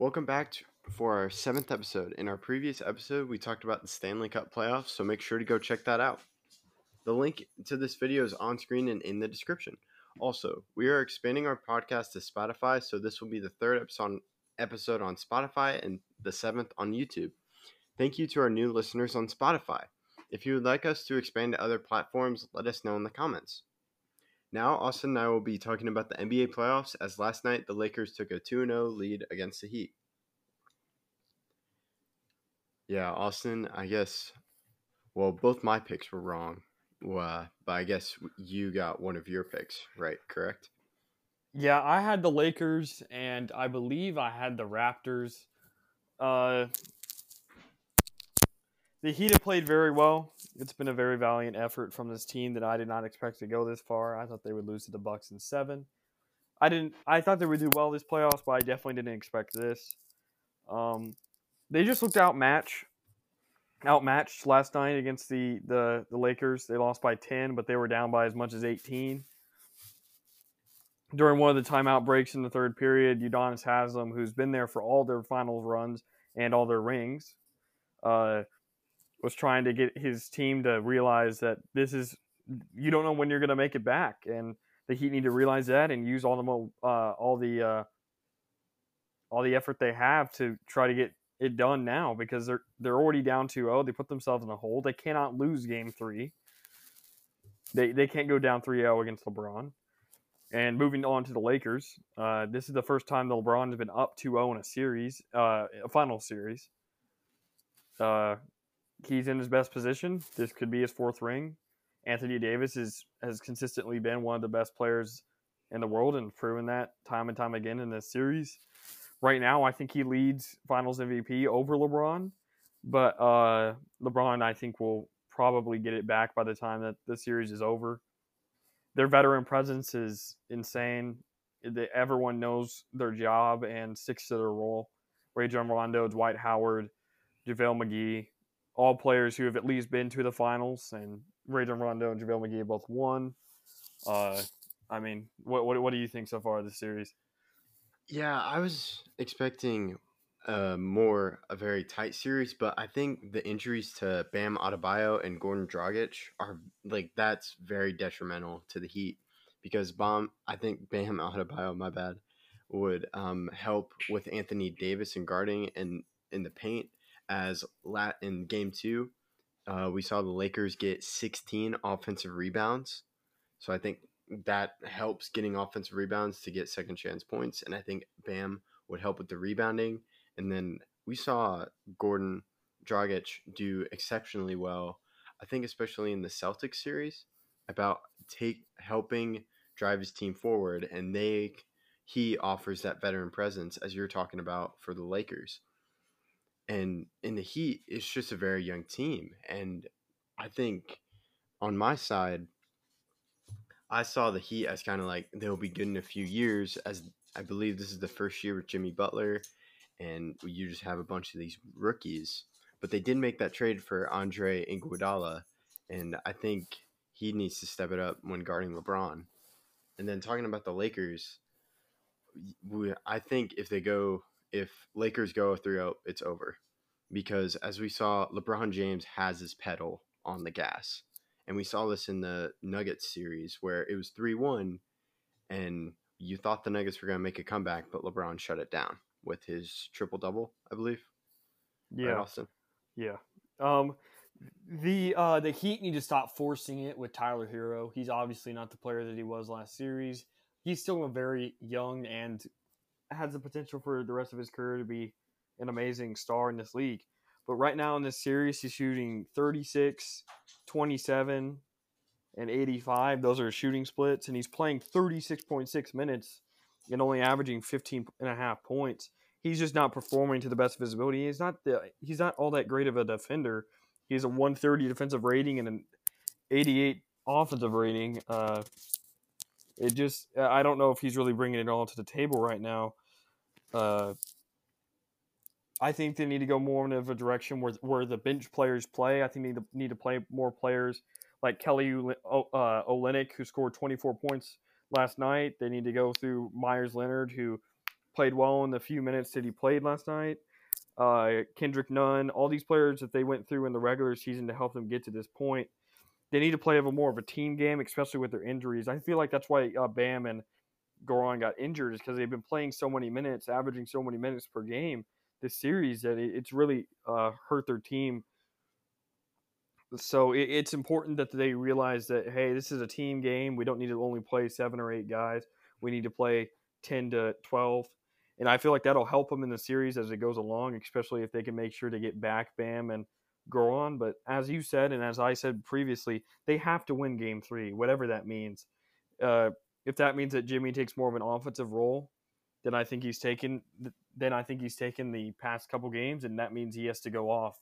Welcome back to, for our seventh episode. In our previous episode, we talked about the Stanley Cup playoffs, so make sure to go check that out. The link to this video is on screen and in the description. Also, we are expanding our podcast to Spotify, so this will be the third episode episode on Spotify and the seventh on YouTube. Thank you to our new listeners on Spotify. If you would like us to expand to other platforms, let us know in the comments. Now, Austin and I will be talking about the NBA playoffs as last night the Lakers took a 2 0 lead against the Heat. Yeah, Austin, I guess, well, both my picks were wrong. Uh, but I guess you got one of your picks right, correct? Yeah, I had the Lakers, and I believe I had the Raptors. Uh, the Heat have played very well. It's been a very valiant effort from this team that I did not expect to go this far. I thought they would lose to the Bucks in seven. I didn't. I thought they would do well this playoffs, but I definitely didn't expect this. Um, they just looked outmatched, outmatched last night against the, the the Lakers. They lost by ten, but they were down by as much as eighteen. During one of the timeout breaks in the third period, Udonis Haslem, who's been there for all their finals runs and all their rings, uh, was trying to get his team to realize that this is you don't know when you're going to make it back, and the Heat need to realize that and use all the uh, all the uh, all the effort they have to try to get it done now because they're they're already down 2-0. They put themselves in a hole. They cannot lose game three. They they can't go down 3-0 against LeBron. And moving on to the Lakers, uh, this is the first time the LeBron has been up 2-0 in a series, uh, a final series. Uh, he's in his best position. This could be his fourth ring. Anthony Davis is has consistently been one of the best players in the world and proven that time and time again in this series. Right now, I think he leads Finals MVP over LeBron, but uh, LeBron I think will probably get it back by the time that the series is over. Their veteran presence is insane. Everyone knows their job and sticks to their role. Ray Rajon Rondo, Dwight Howard, JaVale McGee, all players who have at least been to the finals, and Rajon Rondo and JaVale McGee both won. Uh, I mean, what, what what do you think so far of the series? Yeah, I was expecting uh, more a very tight series, but I think the injuries to Bam Adebayo and Gordon Dragic are like that's very detrimental to the Heat because Bam, I think Bam Adebayo, my bad, would um, help with Anthony Davis and guarding and in the paint as lat in game two, uh, we saw the Lakers get 16 offensive rebounds. So I think that helps getting offensive rebounds to get second chance points. And I think Bam would help with the rebounding. And then we saw Gordon Dragic do exceptionally well. I think especially in the Celtics series about take helping drive his team forward and they he offers that veteran presence as you're talking about for the Lakers. And in the Heat, it's just a very young team. And I think on my side, I saw the Heat as kind of like they'll be good in a few years, as I believe this is the first year with Jimmy Butler, and you just have a bunch of these rookies. But they did make that trade for Andre Iguodala, and I think he needs to step it up when guarding LeBron. And then talking about the Lakers, I think if they go if Lakers go 3 0, it's over. Because as we saw, LeBron James has his pedal on the gas. And we saw this in the Nuggets series where it was 3 1, and you thought the Nuggets were going to make a comeback, but LeBron shut it down with his triple double, I believe. Yeah. Right, Austin? Yeah. Um, the uh, the Heat need to stop forcing it with Tyler Herro. He's obviously not the player that he was last series. He's still a very young and has the potential for the rest of his career to be an amazing star in this league. But right now in this series, he's shooting 36, 27, and 85. Those are shooting splits. And he's playing 36.6 minutes and only averaging 15 and a half points. He's just not performing to the best of his ability. He's not the he's not all that great of a defender. He's a 130 defensive rating and an 88 offensive rating. Uh, it just I don't know if he's really bringing it all to the table right now. Uh, I think they need to go more in a direction where where the bench players play. I think they need to, need to play more players like Kelly uh, Olynyk, who scored 24 points last night. They need to go through Meyers Leonard, who played well in the few minutes that he played last night. Uh, Kendrick Nunn, all these players that they went through in the regular season to help them get to this point. They need to play of a more of a team game, especially with their injuries. I feel like that's why uh, Bam and Goran got injured is because they've been playing so many minutes, averaging so many minutes per game this series that it, it's really uh, hurt their team. So it, it's important that they realize that hey, this is a team game. We don't need to only play seven or eight guys. We need to play ten to twelve, and I feel like that'll help them in the series as it goes along, especially if they can make sure to get back Bam and Goran. But as you said, and as I said previously, they have to win Game Three, whatever that means. Uh, if that means that Jimmy takes more of an offensive role, then I think he's taken. Then I think he's taken the past couple games, and that means he has to go off.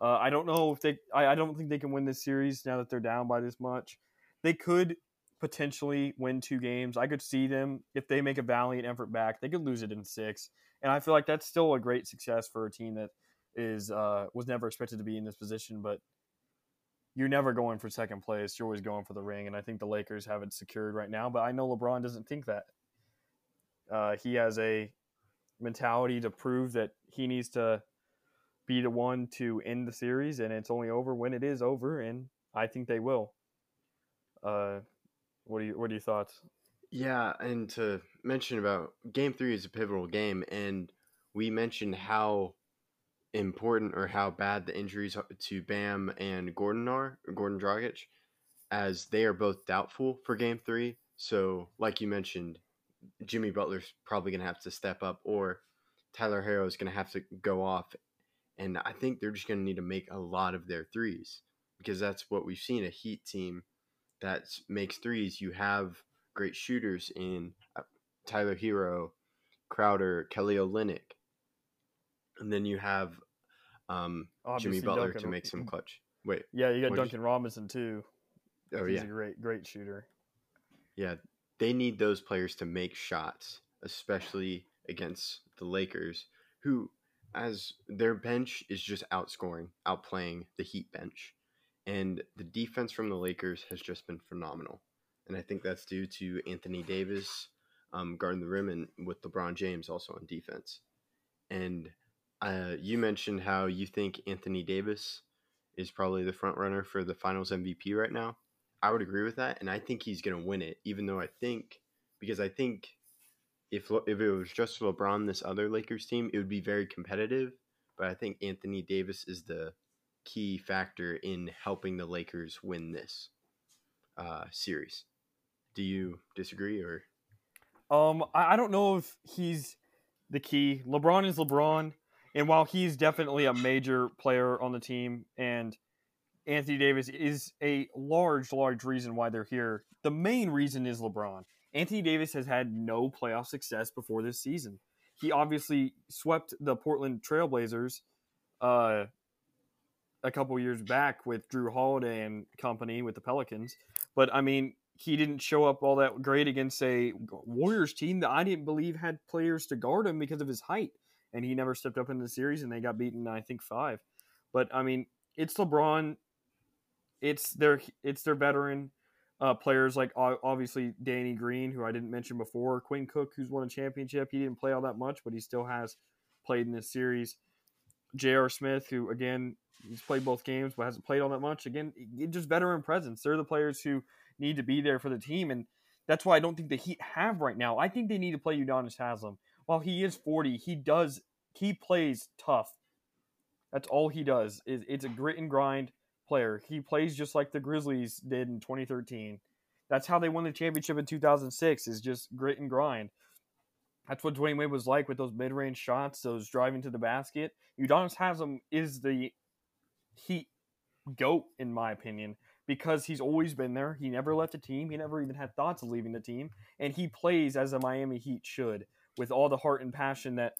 Uh, I don't know if they. I, I don't think they can win this series now that they're down by this much. They could potentially win two games. I could see them if they make a valiant effort back. They could lose it in six, and I feel like that's still a great success for a team that is uh, was never expected to be in this position, but you're never going for second place. You're always going for the ring, and I think the Lakers have it secured right now. But I know LeBron doesn't think that. Uh, he has a mentality to prove that he needs to be the one to end the series, and it's only over when it is over, and I think they will. Uh, what are you? What are your thoughts? Yeah, and to mention about Game Three is a pivotal game, and we mentioned how important or how bad the injuries to Bam and Gordon are, Gordon Dragic, as they are both doubtful for game three. So, like you mentioned, Jimmy Butler's probably going to have to step up, or Tyler Herro is going to have to go off. And I think they're just going to need to make a lot of their threes because that's what we've seen a Heat team that makes threes. You have great shooters in uh, Tyler Herro, Crowder, Kelly Olynyk and then you have um, Jimmy Butler Duncan, to make some clutch. Wait, yeah, you got Duncan you... Robinson too. Oh He's yeah, a great great shooter. Yeah, they need those players to make shots, especially against the Lakers, who, as their bench is just outscoring, outplaying the Heat bench, and the defense from the Lakers has just been phenomenal, and I think that's due to Anthony Davis um, guarding the rim and with LeBron James also on defense, and uh, you mentioned how you think Anthony Davis is probably the front runner for the Finals MVP right now. I would agree with that, and I think he's going to win it. Even though I think because I think if if it was just LeBron, this other Lakers team, it would be very competitive. But I think Anthony Davis is the key factor in helping the Lakers win this uh, series. Do you disagree or? Um, I don't know if he's the key. LeBron is LeBron. And while he's definitely a major player on the team and Anthony Davis is a large, large reason why they're here, the main reason is LeBron. Anthony Davis has had no playoff success before this season. He obviously swept the Portland Trailblazers uh, a couple years back with Jrue Holiday and company with the Pelicans. But I mean, he didn't show up all that great against a Warriors team that I didn't believe had players to guard him because of his height and he never stepped up in the series, and they got beaten, I think, five. But I mean, it's LeBron. It's their it's their veteran uh, players like obviously Danny Green, who I didn't mention before, Quinn Cook, who's won a championship. He didn't play all that much, but he still has played in this series. J.R. Smith, who again he's played both games but hasn't played all that much. Again, just veteran presence. They're the players who need to be there for the team, and that's why I don't think the Heat have right now. I think they need to play Udonis Haslem while he is 40, he does he plays tough. That's all he does. Is it's a grit and grind player. He plays just like the Grizzlies did in 2013. That's how they won the championship in 2006 is just grit and grind. That's what Dwyane Wade was like with those mid-range shots, those driving to the basket. Udonis Haslem is the Heat goat in my opinion because he's always been there. He never left a team. He never even had thoughts of leaving the team, and he plays as a Miami Heat should with all the heart and passion that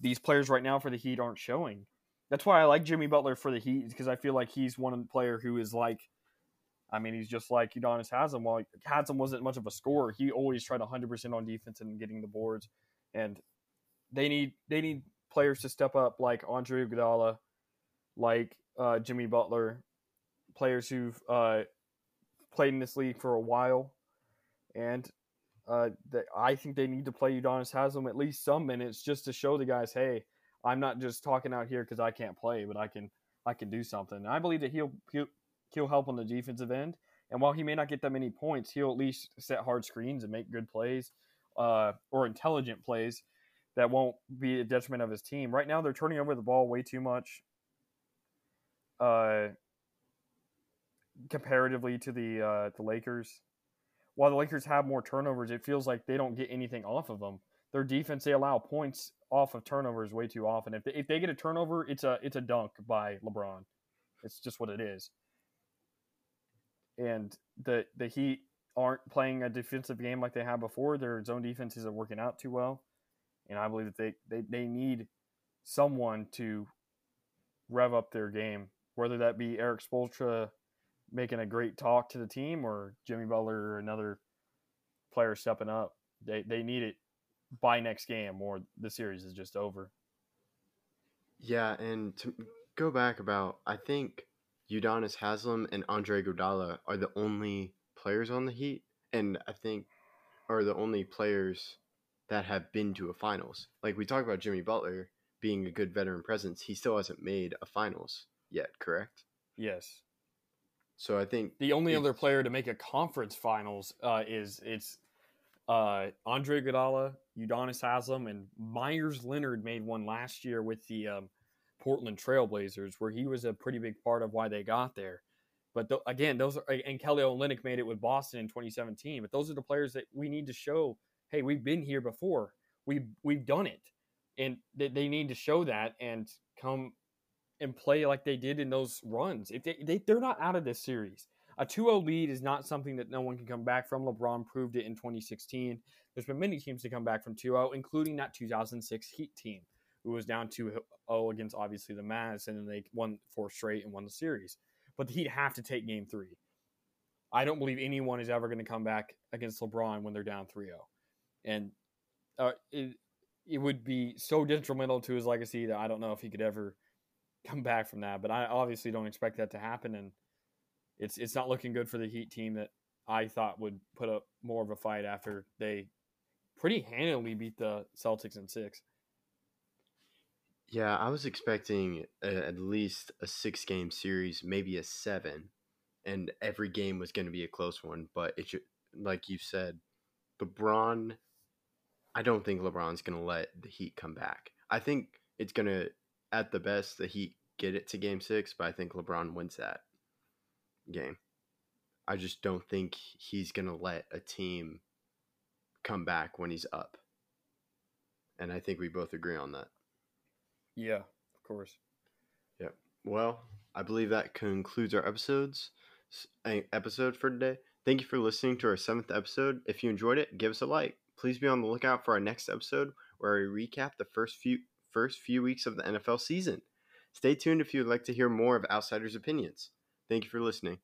these players right now for the Heat aren't showing. That's why I like Jimmy Butler for the Heat because I feel like he's one of the player who is like, I mean, he's just like Udonis Haslem. While Haslem wasn't much of a scorer, he always tried 100% on defense and getting the boards. And they need they need players to step up like Andre Iguodala, like uh, Jimmy Butler, players who've uh, played in this league for a while. And Uh, I think they need to play Udonis Haslem at least some minutes just to show the guys, hey, I'm not just talking out here because I can't play, but I can I can do something. And I believe that he'll, he'll he'll help on the defensive end. And while he may not get that many points, he'll at least set hard screens and make good plays uh, or intelligent plays that won't be a detriment of his team. Right now, they're turning over the ball way too much. Uh, comparatively to the uh, the Lakers, while the Lakers have more turnovers, it feels like they don't get anything off of them. Their defense, they allow points off of turnovers way too often. If they, if they get a turnover, it's a it's a dunk by LeBron. It's just what it is. And the the Heat aren't playing a defensive game like they have before. Their zone defense isn't working out too well. And I believe that they, they, they need someone to rev up their game, whether that be Erik Spoelstra making a great talk to the team or Jimmy Butler or another player stepping up. They, they need it by next game or the series is just over. Yeah, and to go back about, I think Udonis Haslem and Andre Iguodala are the only players on the Heat, and I think are the only players that have been to a finals. Like we talk about Jimmy Butler being a good veteran presence, he still hasn't made a finals yet, correct? Yes. So I think the only other player to make a conference finals uh, is it's uh, Andre Iguodala, Udonis Haslem, and Meyers Leonard made one last year with the um, Portland Trailblazers, where he was a pretty big part of why they got there. But th- again, those are and Kelly Olynyk made it with Boston in 2017. But those are the players that we need to show. Hey, we've been here before. We've we've done it, and they, they need to show that and come and play like they did in those runs. If they, they they're not out of this series, a 2-0 lead is not something that no one can come back from. LeBron proved it in 2016. There's been many teams to come back from 2-0, including that 2006 Heat team, who was down 2-0 against obviously the Mavs, and then they won four straight and won the series. But the Heat have to take Game Three. I don't believe anyone is ever going to come back against LeBron when they're down 3-0. and uh, it it would be so detrimental to his legacy that I don't know if he could ever come back from that. But I obviously don't expect that to happen, and it's it's not looking good for the Heat team that I thought would put up more of a fight after they pretty handily beat the Celtics in six. Yeah, I was expecting a, at least a six game series, maybe a seven, and every game was going to be a close one. But it, like you said, LeBron, I don't think LeBron's going to let the Heat come back. I think it's going to, at the best, the Heat get it to game six, but I think LeBron wins that game. I just don't think he's going to let a team come back when he's up. And I think we both agree on that. Yeah, of course. Yeah. Well, I believe that concludes our episodes episode for today. Thank you for listening to our seventh episode. If you enjoyed it, give us a like. Please be on the lookout for our next episode where we recap the first few first few weeks of the NFL season. Stay tuned if you would like to hear more of Outsiders' opinions. Thank you for listening.